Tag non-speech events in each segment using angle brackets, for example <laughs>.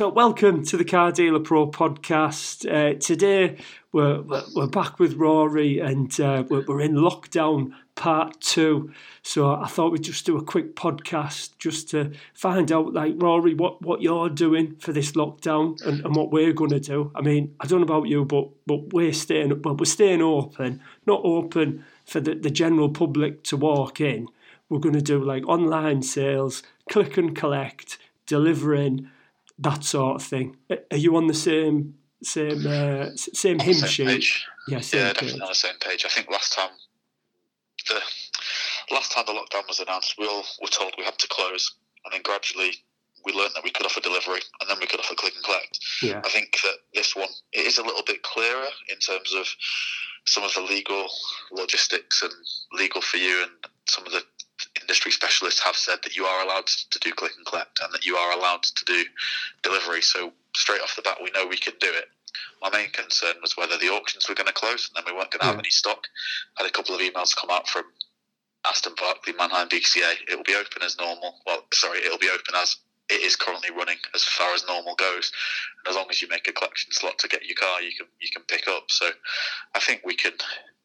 So, welcome to the Car Dealer Pro podcast. Uh, today, we're, we're back with Rory and uh, we're, in lockdown part two. So, I thought we'd just do a quick podcast just to find out, like, Rory, what, what you're doing for this lockdown and, and what we're going to do. I mean, I don't know about you, but but we're staying, well, we're staying open, not open for the, the general public to walk in. We're going to do like online sales, click and collect, delivering that sort of thing. Are you on the same same uh, same hymn same sheet? Page. Yeah, Yeah, same definitely page. on the same page. I think last time the last time the lockdown was announced, we all were told we had to close, and then gradually we learned that we could offer delivery, and then we could offer click and collect. Yeah, I think that this one it is a little bit clearer in terms of some of the legal logistics and legal for you, and some of the industry specialists have said that you are allowed to do click and collect and that you are allowed to do delivery. So straight off the bat, we know we can do it. My main concern was whether the auctions were going to close and then we weren't going to have any stock. I had a couple of emails come out from Aston Barclay, Manheim BCA. It will be open as normal. Well, sorry, it will be open as it is currently running as far as normal goes. And as long as you make a collection slot to get your car, you can you can pick up. So I think we can.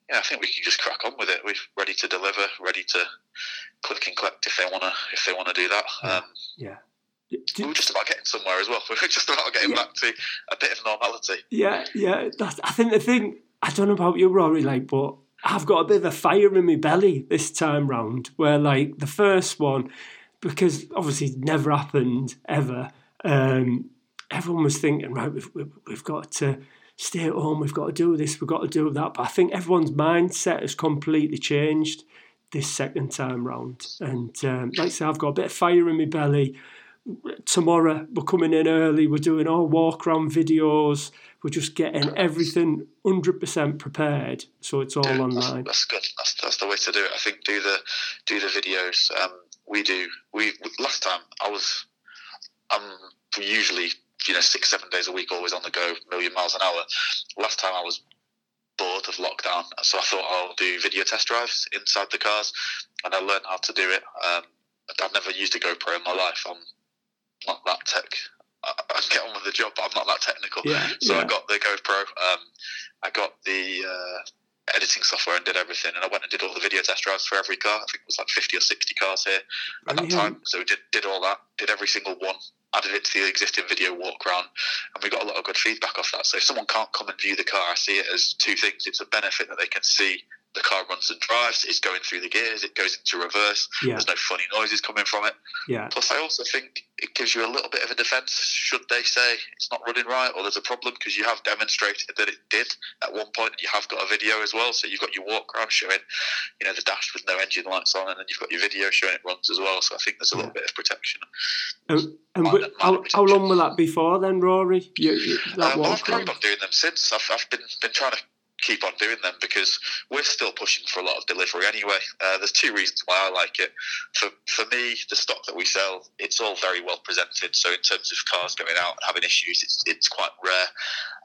Yeah, I think we can just crack on with it. We're ready to deliver, ready to click and collect if they wanna if they wanna do that. Yeah. Um, yeah. we Do- were just about getting somewhere as well. <laughs> We were just about getting Yeah. back to a bit of normality. Yeah, yeah. That's, I think the thing, I don't know about you, Rory, like, but I've got a bit of a fire in my belly this time round where, like, the first one, because obviously it never happened ever, um, everyone was thinking, right, we've, we've, we've got to stay at home, we've got to do this, we've got to do that. But I think everyone's mindset has completely changed this second time round. And um, like I say, I've got a bit of fire in my belly tomorrow we're coming in early we're doing all walk around videos we're just getting everything 100% prepared so it's all Yeah, online That's, that's good. That's, that's the way to do it. I think do the do the videos. Um, we do. We last time I was. Um, we usually you know six seven days a week, always on the go, million miles an hour. Last time I was bored of lockdown, so I thought I'll do video test drives inside the cars, and I learned how to do it. Um, I've never used a GoPro in my life. I'm not that tech. I, get on with the job, but I'm not that technical. yeah So yeah. I got the GoPro. Um, I got the uh, editing software and did everything. And I went and did all the video test drives for every car. I think it was like 50 or 60 cars here at that time. So we did, did all that, did every single one, added it to the existing video walk round. And we got a lot of good feedback off that. So if someone can't come and view the car, I see it as two things. It's a benefit that they can see the car runs and drives. It's going through the gears. It goes into reverse. yeah There's no funny noises coming from it. yeah Plus, I also think it gives you a little bit of a defence should they say it's not running right or there's a problem because you have demonstrated that it did at one point you have got a video as well. So you've got your walk around showing, you know, the dash with no engine lights on and then you've got your video showing it runs as well. So I think there's a little bit of protection. and, and Minor- how, minor how long will that be for then Rory you, you, that Um, well, I've carried on doing them since. I've, I've been, been trying to keep on doing them because we're still pushing for a lot of delivery anyway. Uh, there's two reasons why I like it. For for me, the stock that we sell, it's all very well presented. So in terms of cars going out and having issues, it's it's quite rare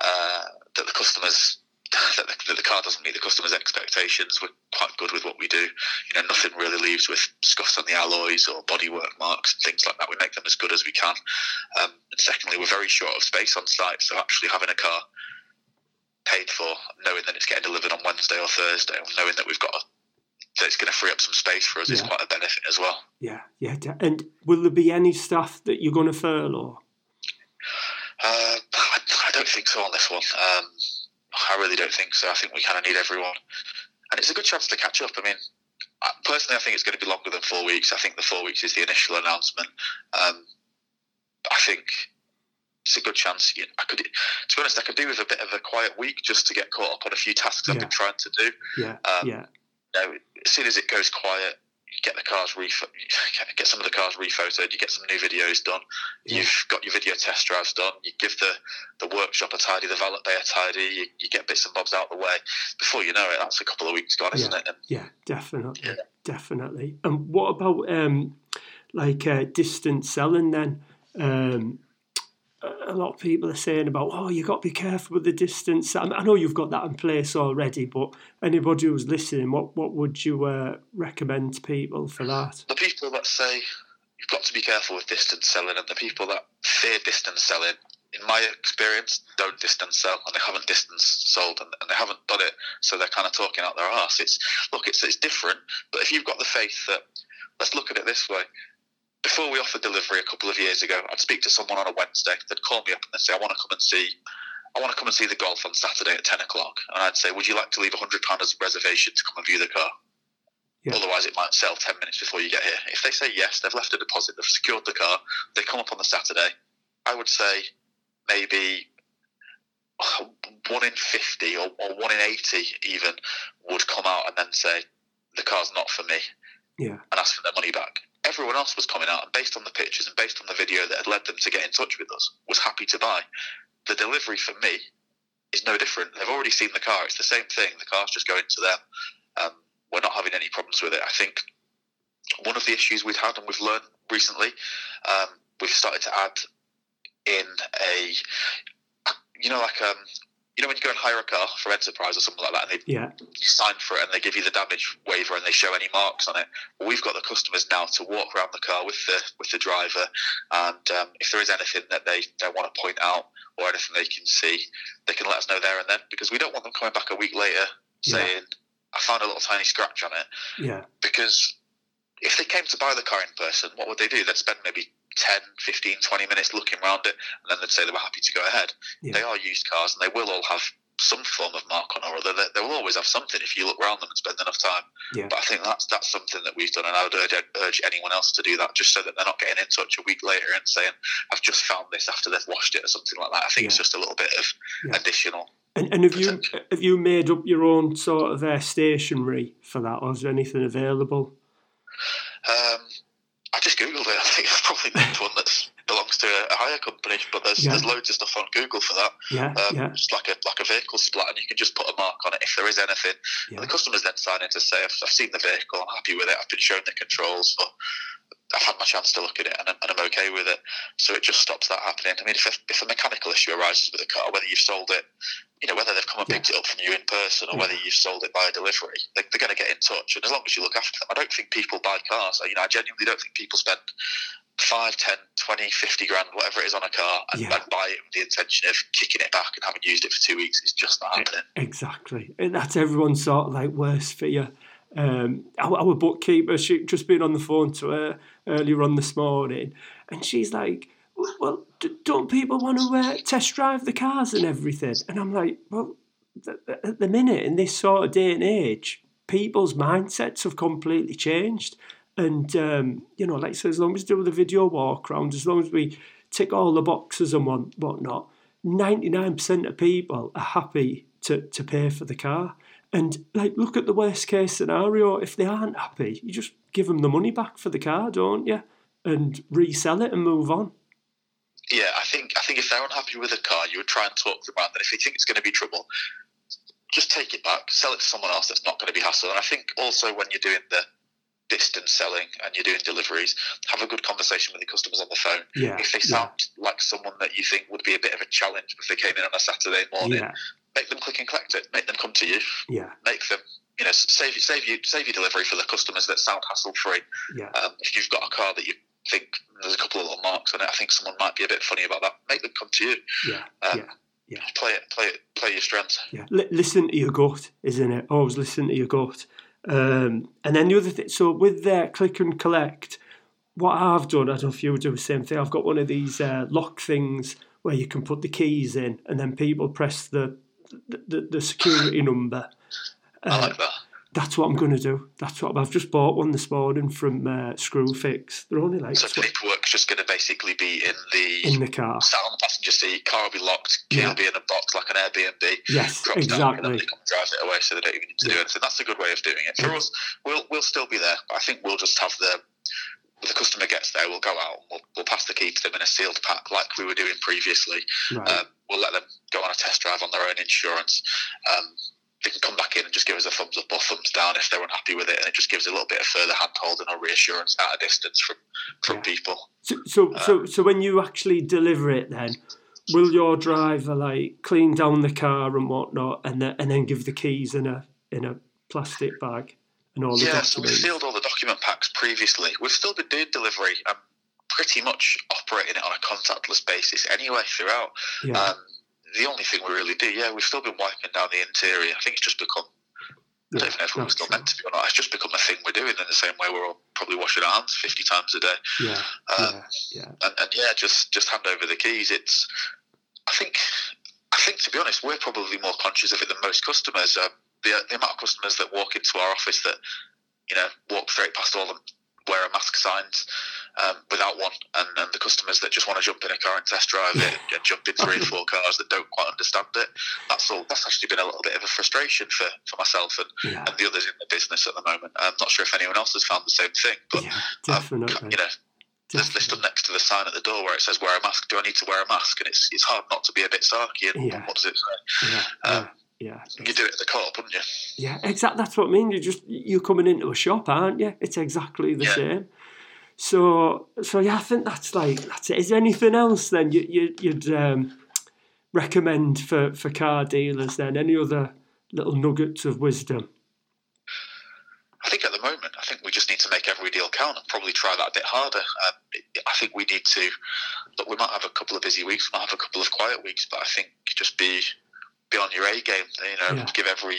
uh, that the customers. <laughs> That the, that the car doesn't meet the customer's expectations. We're quite good with what we do. You know, nothing really leaves with scuffs on the alloys or bodywork marks and things like that. We make them as good as we can. Um, and secondly, we're very short of space on site, so actually having a car paid for, knowing that it's getting delivered on Wednesday or Thursday, knowing that we've got a, that it's going to free up some space for us is quite a benefit as well. yeah yeah and will there be any staff that you're going to furlough Uh, I, I don't think so on this one. Um, I really don't think so. I think we kind of need everyone, and it's a good chance to catch up. I mean, I- personally, I think it's going to be longer than four weeks. I think the four weeks is the initial announcement. Um, I think it's a good chance. You I could, to be honest, I could do with a bit of a quiet week just to get caught up on a few tasks I've been trying to do. yeah Um, yeah you know, as soon as it goes quiet, you get the cars refo- <laughs> get some of the cars rephotoed, you get some new videos done, Yeah. you've got your video test drives done, you give the, the workshop a tidy, the valet bay a tidy, you, you get bits and bobs out the way. Before you know it, that's a couple of weeks gone, isn't Yeah. it? And Yeah, definitely, Yeah. definitely. And what about um, like uh, distance selling then? Um, a lot of people are saying about, oh, you've got to be careful with the distance. I, I know you've got that in place already, but anybody who's listening, what what would you uh, recommend to people for that? the people that say you've got to be careful with distance selling, and the people that fear distance selling, in my experience, don't distance sell, and they haven't distance sold, and, and they haven't done it, so they're kind of talking out their arse. It's look, it's it's different, but if you've got the faith that, let's look at it this way. Before we offered delivery a couple of years ago, I'd speak to someone on a Wednesday. They'd call me up and they'd say, "I want to come and see I want to come and see the golf on Saturday at 10 o'clock. And I'd say, Would you like to leave a £100 as a reservation to come and view the car? Yeah. Otherwise, it might sell 10 minutes before you get here. If they say yes, they've left a deposit, they've secured the car, they come up on the Saturday, I would say maybe one in 50 or, or one in 80 even would come out and then say, The car's not for me. Yeah. And ask for their money back. Everyone else was coming out and based on the pictures and based on the video that had led them to get in touch with us, was happy to buy the delivery for me is no different. They've already seen the car. It's the same thing. The car's just going to them. Um, we're not having any problems with it. I think one of the issues we've had and we've learned recently, um, we've started to add in a, you know, like um, you know when you go and hire a car for enterprise or something like that, and they yeah. you sign for it and they give you the damage waiver and they show any marks on it. Well, we've got the customers now to walk around the car with the with the driver, and um, if there is anything that they, they want to point out or anything they can see, they can let us know there and then because we don't want them coming back a week later saying yeah. I found a little tiny scratch on it. Yeah. Because if they came to buy the car in person, what would they do? They'd spend maybe 10, 15, 20 minutes looking around it, and then they'd say they were happy to go ahead. Yeah. They are used cars, and they will all have some form of mark on or other. They, they will always have something if you look around them and spend enough time. Yeah. But I think that's that's something that we've done, and I would urge, urge anyone else to do that, just so that they're not getting in touch a week later and saying, "I've just found this after they've washed it" or something like that. I think yeah. it's just a little bit of additional. And, and have you have you made up your own sort of uh, stationery for that, or is there anything available? Um, I just googled it. I think named one that belongs to a, hire company, but there's yeah. there's loads of stuff on Google for that. Yeah, um, yeah. Just like a like a vehicle splat, and you can just put a mark on it if there is anything. Yeah. The customers then sign in to say, I've, I've seen the vehicle, I'm happy with it, I've been shown the controls, but I've had my chance to look at it and I'm, and I'm, okay with it. So it just stops that happening. I mean, if a, if a mechanical issue arises with a car, whether you've sold it, you know, whether they've come and picked it up from you in person or whether you've sold it by a delivery, they, are going to get in touch. And as long as you look after them, I don't think people buy cars. You know, I genuinely don't think people spend 5, 10, 20, 50 grand, whatever it is on a car and, yeah. and, buy it with the intention of kicking it back and having used it for two weeks. It's just not happening. Exactly. And that's everyone's sort of like worst fear. Um, our, our, bookkeeper, she just been on the phone to her earlier on this morning, and she's like, "Well, don't people want to uh, test drive the cars and everything?" And I'm like, "Well, at the minute in this sort of day and age, people's mindsets have completely changed." And um, you know, like so, as long as we do the video walk around, as long as we tick all the boxes and what whatnot, ninety nine percent of people are happy to to pay for the car. And like, look at the worst case scenario. If they aren't happy, you just give them the money back for the car, don't you? And resell it and move on. Yeah, I think I think if they're unhappy with a car, you would try and talk to them about that. If they think it's going to be trouble, just take it back, sell it to someone else that's not going to be hassle. And I think also when you're doing the distance selling and you're doing deliveries, have a good conversation with your customers on the phone. Yeah, if they sound yeah. like someone that you think would be a bit of a challenge if they came in on a Saturday morning, yeah make them click and collect it. Make them come to you. Yeah. Make them, you know, save save you save your delivery for the customers that sound hassle free. Yeah. Um, if you've got a car that you think there's a couple of little marks on it, I think someone might be a bit funny about that. Make them come to you. Yeah. Um, yeah. Yeah. Play it, play it, play your strengths. Yeah, L- listen to your gut, isn't it? Always listen to your gut. Um, and then the other thing, so with their click and collect, what I've done, I don't know if you would do the same thing. I've got one of these uh, lock things where you can put the keys in, and then people press the the, the, security number. Uh, I like that. That's what I'm going to do. That's what I've just bought one this morning from uh, Screwfix. They're only like so paperwork's just going to basically be in the in the car. Sat on the passenger seat. Car will be locked. Key yeah. will be in a box like an Airbnb. Yes, exactly. Down, and then they come drive it away, so they don't even need to yeah. do anything. That's a good way of doing it. For yeah. us, we'll we'll still be there. I think we'll just have the the customer gets there, we'll go out, we'll, we'll pass the key to them in a sealed pack like we were doing previously. Right. Um, we'll let them go on a test drive on their own insurance. Um, they can come back in and just give us a thumbs up or thumbs down if they're unhappy with it, and it just gives a little bit of further hand holding or reassurance at a distance from from yeah. people. So, so, uh, so, so when you actually deliver it, then will your driver like clean down the car and whatnot, and then, and then give the keys in a in a plastic bag? and all the yeah, documents? so we filled all the document packs previously. We've still been doing delivery. Um, pretty much operating it on a contactless basis anyway throughout. Yeah. Um, the only thing we really do, yeah, we've still been wiping down the interior. I think it's just become. I don't know if we were still true. meant to be or not. It's just become a thing we're doing in the same way we're all probably washing our hands 50 times a day. Yeah. Um, yeah. Yeah. and, and yeah, just just hand over the keys. It's, I think, I think to be honest, we're probably more conscious of it than most customers. Um, the, the amount of customers that walk into our office that, you know, walk straight past all the wear a mask signs um, without one, and, and the customers that just want to jump in a car and test drive it and jump in three or four cars that don't quite understand it. That's all. That's actually been a little bit of a frustration for, for myself and, Yeah. and the others in the business at the moment. I'm not sure if anyone else has found the same thing, but Yeah. um, you know, there's Definitely. next to the sign at the door where it says "wear a mask." Do I need to wear a mask? And it's it's hard not to be a bit sarky. And Yeah. what does it say? Yeah. um, yeah. Yeah. You do it at the co-op, wouldn't you? Yeah, exactly. That's what I mean. You just you're coming into a shop, aren't you? It's exactly the Yeah. same. So, so yeah, I think that's like that's it. Is there anything else then you, you you'd um, recommend for for car dealers? Then any other little nuggets of wisdom? I think at the moment, I think we just need to make every deal count and probably try that a bit harder. Um, I think we need to look. We might have a couple of busy weeks, we might have a couple of quiet weeks, but I think just be be on your A game. You know, Yeah. give every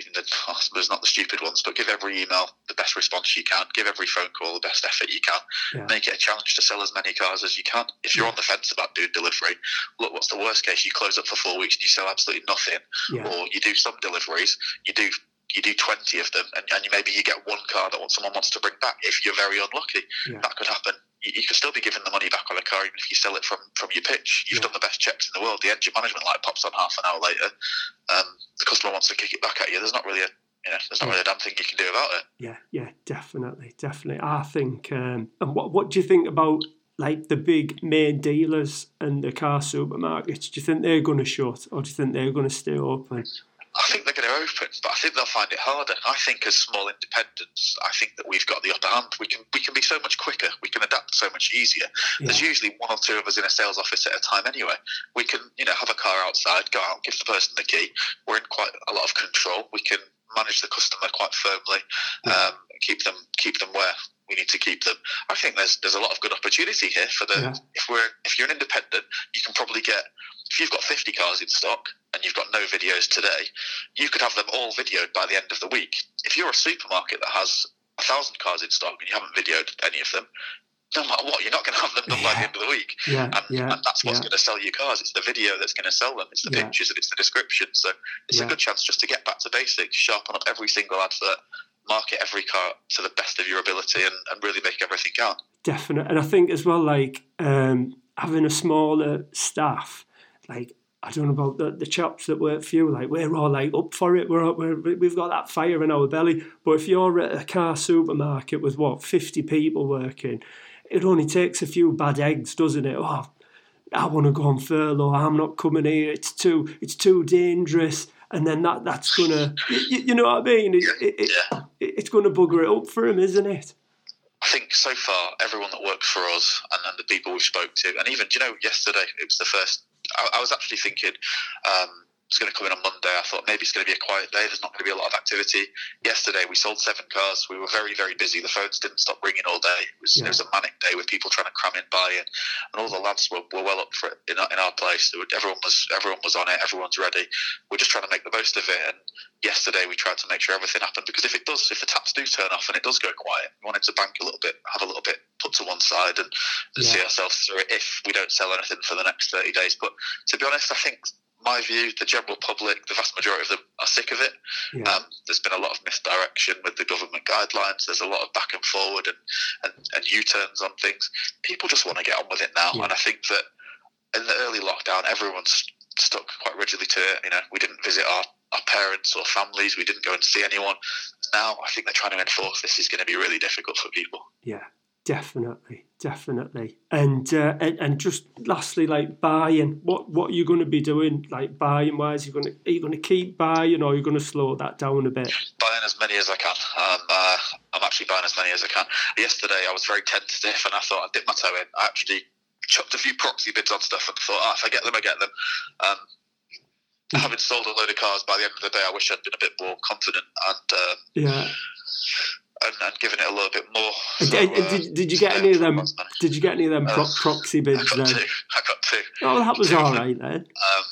even the <laughs> I suppose not the stupid ones, but give every email the best response you can. Give every phone call the best effort you can. Yeah. Make it a challenge to sell as many cars as you can. If you're on the fence about doing delivery, look, what's the worst case? You close up for four weeks and you sell absolutely nothing, or you do some deliveries, you do you do 20 of them, and, and maybe you get one car that someone wants to bring back. If you're very unlucky, Yeah. that could happen. You, you could still be given the money back on a car even if you sell it from, from your pitch. You've Yeah. done the best checks in the world. The engine management light pops on half an hour later. Um, the customer wants to kick it back at you. There's not really a you know, there's not really a damn thing you can do about it. yeah, yeah, definitely, definitely. I think. Um, and what what do you think about like the big main dealers and the car supermarkets? Do you think they're going to shut, or do you think they're going to stay open? I think they're going to open, but I think they'll find it harder. I think as small independents, I think that we've got the upper hand. We can we can be so much quicker. We can adapt so much easier. There's usually one or two of us in a sales office at a time anyway. We can, you know, have a car outside, go out, give the person the key. We're in quite a lot of control. We can manage the customer quite firmly, Yeah. um, keep them keep them where we need to keep them. I think there's there's a lot of good opportunity here for the Yeah. if we're if you're an independent, you can probably get if you've got 50 cars in stock and you've got no videos today, you could have them all videoed by the end of the week. If you're a supermarket that has a thousand cars in stock and you haven't videoed any of them, no matter what, you're not going to have them done by the end of the week. yeah, And, yeah, and that's what's yeah. going to sell your cars. It's the video that's going to sell them. It's the Yeah. pictures and it's the description. So it's Yeah. a good chance just to get back to basics, sharpen up every single advert, market every car to the best of your ability, and, and really make everything count. definite. And I think as well, like um, having a smaller staff, like I don't know about the, the chaps that work for you, like we're all like up for it. We're, we're we've got that fire in our belly. But if you're at a car supermarket with what fifty people working, it only takes a few bad eggs, doesn't it? Oh, I want to go on furlough. I'm not coming here. It's too it's too dangerous. And then that that's gonna, you, you know what I mean? It, it, it, Yeah. it's gonna bugger it up for him, isn't it? I think so far, everyone that works for us and, and the people we've spoke to, and even, do you know, yesterday, it was the first, I, I was actually thinking, um, it's going to come in on Monday. I thought maybe it's going to be a quiet day. There's not going to be a lot of activity. Yesterday we sold seven cars. We were very very busy. The phones didn't stop ringing all day. It was, Yeah. it was a manic day with people trying to cram in buy in, and all the lads were, were well up for it in our, in our place. Everyone was everyone was on it. Everyone's ready. We're just trying to make the most of it. And yesterday we tried to make sure everything happened because if it does, if the taps do turn off and it does go quiet, we wanted to bank a little bit, have a little bit put to one side, and, and see ourselves through it if we don't sell anything for the next thirty days. But to be honest, I think my view, the general public, the vast majority of them are sick of it. Yeah. Um, there's been a lot of misdirection with the government guidelines. There's a lot of back and forward and, and, and U-turns on things. People just want to get on with it now, Yeah. and I think that in the early lockdown, everyone's stuck quite rigidly to it. You know, we didn't visit our, our parents or families. We didn't go and see anyone. Now, I think they're trying to enforce this is going to be really difficult for people. Yeah, definitely, definitely. And uh, and, and just lastly, like buying, what what are you going to be doing, like buying wise? You going to are you going to keep buying, or are you going to slow that down a bit? buying as many as I can. Um, uh, I'm actually buying as many as I can. Yesterday, I was very tentative, and I thought I'd dip my toe in. I actually chucked a few proxy bids on stuff, and thought, ah, if I get them, I get them. Um, having sold a load of cars by the end of the day, I wish I'd been a bit more confident. And um, Yeah, and, and giving it a little bit more. So, and uh, did, did you get any of them? Did you get any of them pro- Uh, proxy I bids got then? two. I got two. Oh, that was two all them. then. Um,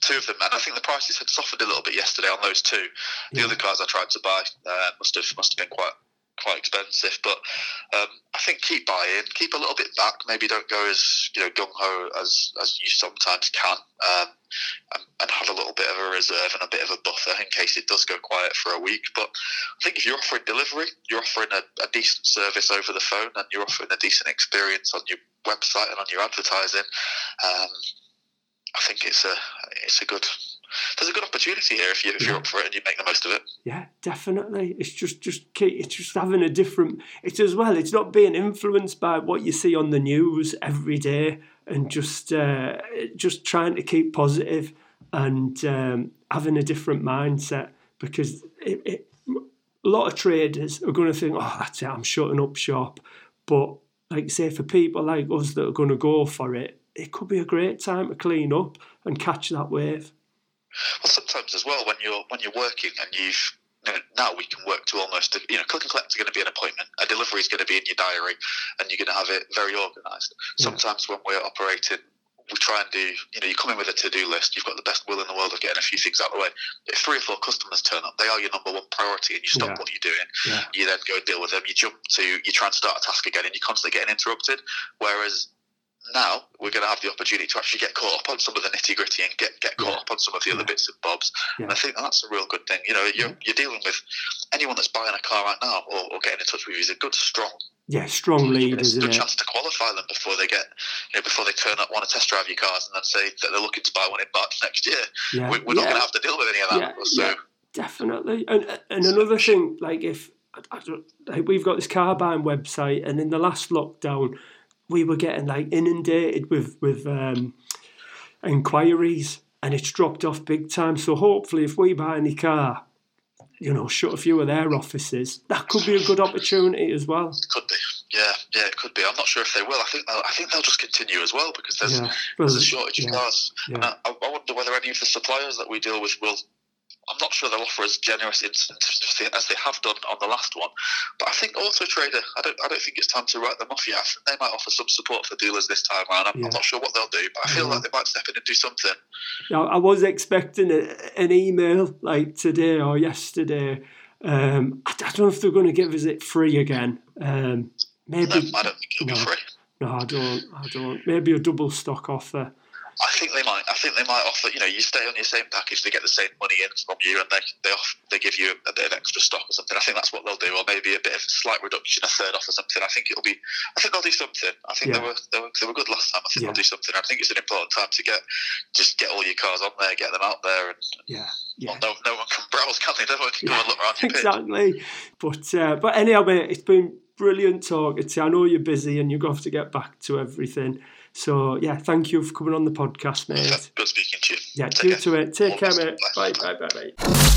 two of them, and I think the prices had softened a little bit yesterday on those two. The Yeah. other cars I tried to buy uh, must have must have been quite quite expensive, but um, I think keep buying, keep a little bit back. Maybe don't go as you know gung ho as as you sometimes can, um, and, and have a little bit of a reserve and a bit of a buffer in case it does go quiet for a week. But I think if you're offering delivery, you're offering a, a decent service over the phone, and you're offering a decent experience on your website and on your advertising. Um, I think it's a it's a good there's a good opportunity here if you if you're up for it and you make the most of it. Yeah, definitely. It's just just keep, it's just having a different. It's as well. It's not being influenced by what you see on the news every day, and just uh, just trying to keep positive and um, having a different mindset because it, it, a lot of traders are going to think, oh, that's it, I'm shutting up shop. But like say for people like us that are going to go for it, it could be a great time to clean up and catch that wave. Well, sometimes as well when you're when you're working and you've you know, now we can work to almost you know click and collect is going to be an appointment, a delivery is going to be in your diary, and you're going to have it very organised. Yeah. Sometimes when we're operating. We try and do, you know, you come in with a to-do list. You've got the best will in the world of getting a few things out of the way. If three or four customers turn up, they are your number one priority, and you stop Yeah. what you're doing. Yeah. You then go deal with them. You jump to, you try and start a task again, and you're constantly getting interrupted. Whereas now we're going to have the opportunity to actually get caught up on some of the nitty gritty and get, get caught Yeah. up on some of the other Yeah. bits and bobs. Yeah. And I think that's a real good thing. You know, you're, you're dealing with anyone that's buying a car right now or, or getting in touch with you is a good, strong Yeah, strong lead, it's a good it? chance to qualify them before they get, you know, before they turn up, want to test drive your cars, and then say that they're looking to buy one in March next year. Yeah, We, we're not going to have to deal with any of that. So definitely. And and another thing, like if I, I we've got this car buying website, and in the last lockdown, we were getting like inundated with with um, inquiries, and it's dropped off big time. So hopefully, if we buy any car, you know, shut a few of their offices, that could be a good opportunity as well. could be. Yeah, yeah, it could be. I'm not sure if they will. I think they'll, I think they'll just continue as well because there's Yeah, there's a shortage yeah, of cars. yeah. And I, I wonder whether any of the suppliers that we deal with will. I'm not sure they'll offer as generous incentives as they- have done on the last one, but I think Auto Trader. I don't. I don't think it's time to write them off yet. They might offer some support for dealers this time around. I'm, Yeah. I'm not sure what they'll do, but I feel Yeah. like they might step in and do something. Now, I was expecting a, an email like today or yesterday. Um, I, I don't know if they're going to give us it free again. Um, No, maybe I don't think it'll no. be free. no, I don't. I don't. Maybe a double stock offer. I think they might. I think they might offer. You know, you stay on your same package, they get the same money in from you, and they they they give you a bit of extra stock or something. I think that's what they'll do, or maybe a bit of slight reduction, a third off or something. I think it'll be. I think they'll do something. I think Yeah. they were they were they were good last time. I think Yeah. they'll do something. I think it's an important time to get just get all your cars on there, get them out there, and Yeah, yeah. well, no no one can browse, can they? No one can go and look around pitch. exactly. But uh, but anyhow, mate, it's been brilliant talking to you. I know you're busy and you're going to have to get back to everything. So yeah, thank you for coming on the podcast, mate. Good speaking to you. Yeah, Take you care. to it. Take All care, the mate. Bye, bye, bye, bye.